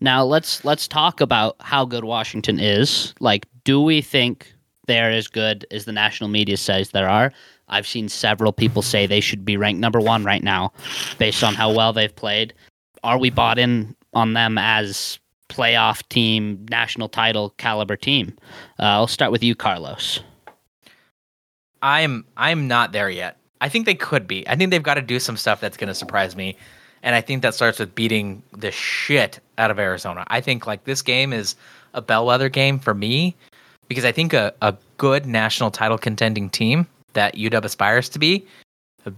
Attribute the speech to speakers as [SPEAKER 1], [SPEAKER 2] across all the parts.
[SPEAKER 1] Now let's let's talk about how good Washington is. Like, do we think they're as good as the national media says there are? I've seen several people say they should be ranked number one right now, based on how well they've played. Are we bought in on them as playoff team, national title caliber team? Uh, I'll start with you, Carlos.
[SPEAKER 2] I'm I'm not there yet. I think they could be. I think they've got to do some stuff that's going to surprise me. And I think that starts with beating the shit out of Arizona. I think like this game is a bellwether game for me because I think a, a good national title contending team that UW aspires to be uh,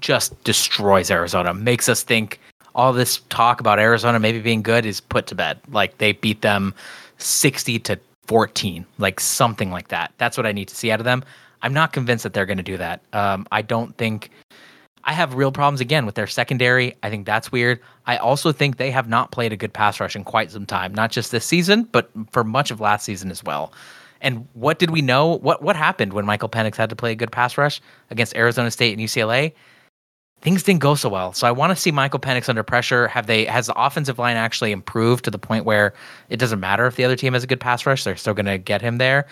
[SPEAKER 2] just destroys Arizona, makes us think all this talk about Arizona maybe being good is put to bed. Like they beat them 60 to 14, like something like that. That's what I need to see out of them. I'm not convinced that they're going to do that. Um, I don't think I have real problems again with their secondary. I think that's weird. I also think they have not played a good pass rush in quite some time, not just this season, but for much of last season as well. And what did we know? What what happened when Michael Penix had to play a good pass rush against Arizona State and UCLA? Things didn't go so well. So I want to see Michael Penix under pressure. Have they has the offensive line actually improved to the point where it doesn't matter if the other team has a good pass rush, they're still going to get him there?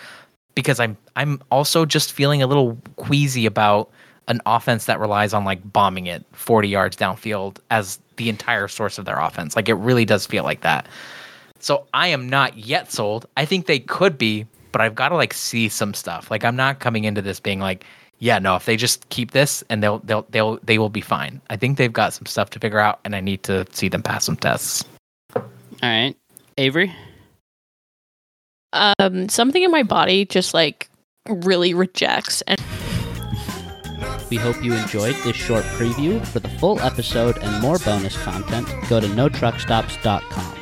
[SPEAKER 2] Because I'm I'm also just feeling a little queasy about an offense that relies on like bombing it 40 yards downfield as the entire source of their offense. Like it really does feel like that. So I am not yet sold. I think they could be, but I've got to like see some stuff. Like I'm not coming into this being like, yeah, no, if they just keep this and they'll they'll they'll they will be fine. I think they've got some stuff to figure out and I need to see them pass some tests.
[SPEAKER 1] All right. Avery?
[SPEAKER 3] Um something in my body just like really rejects and
[SPEAKER 1] We hope you enjoyed this short preview. For the full episode and more bonus content, go to notruckstops.com.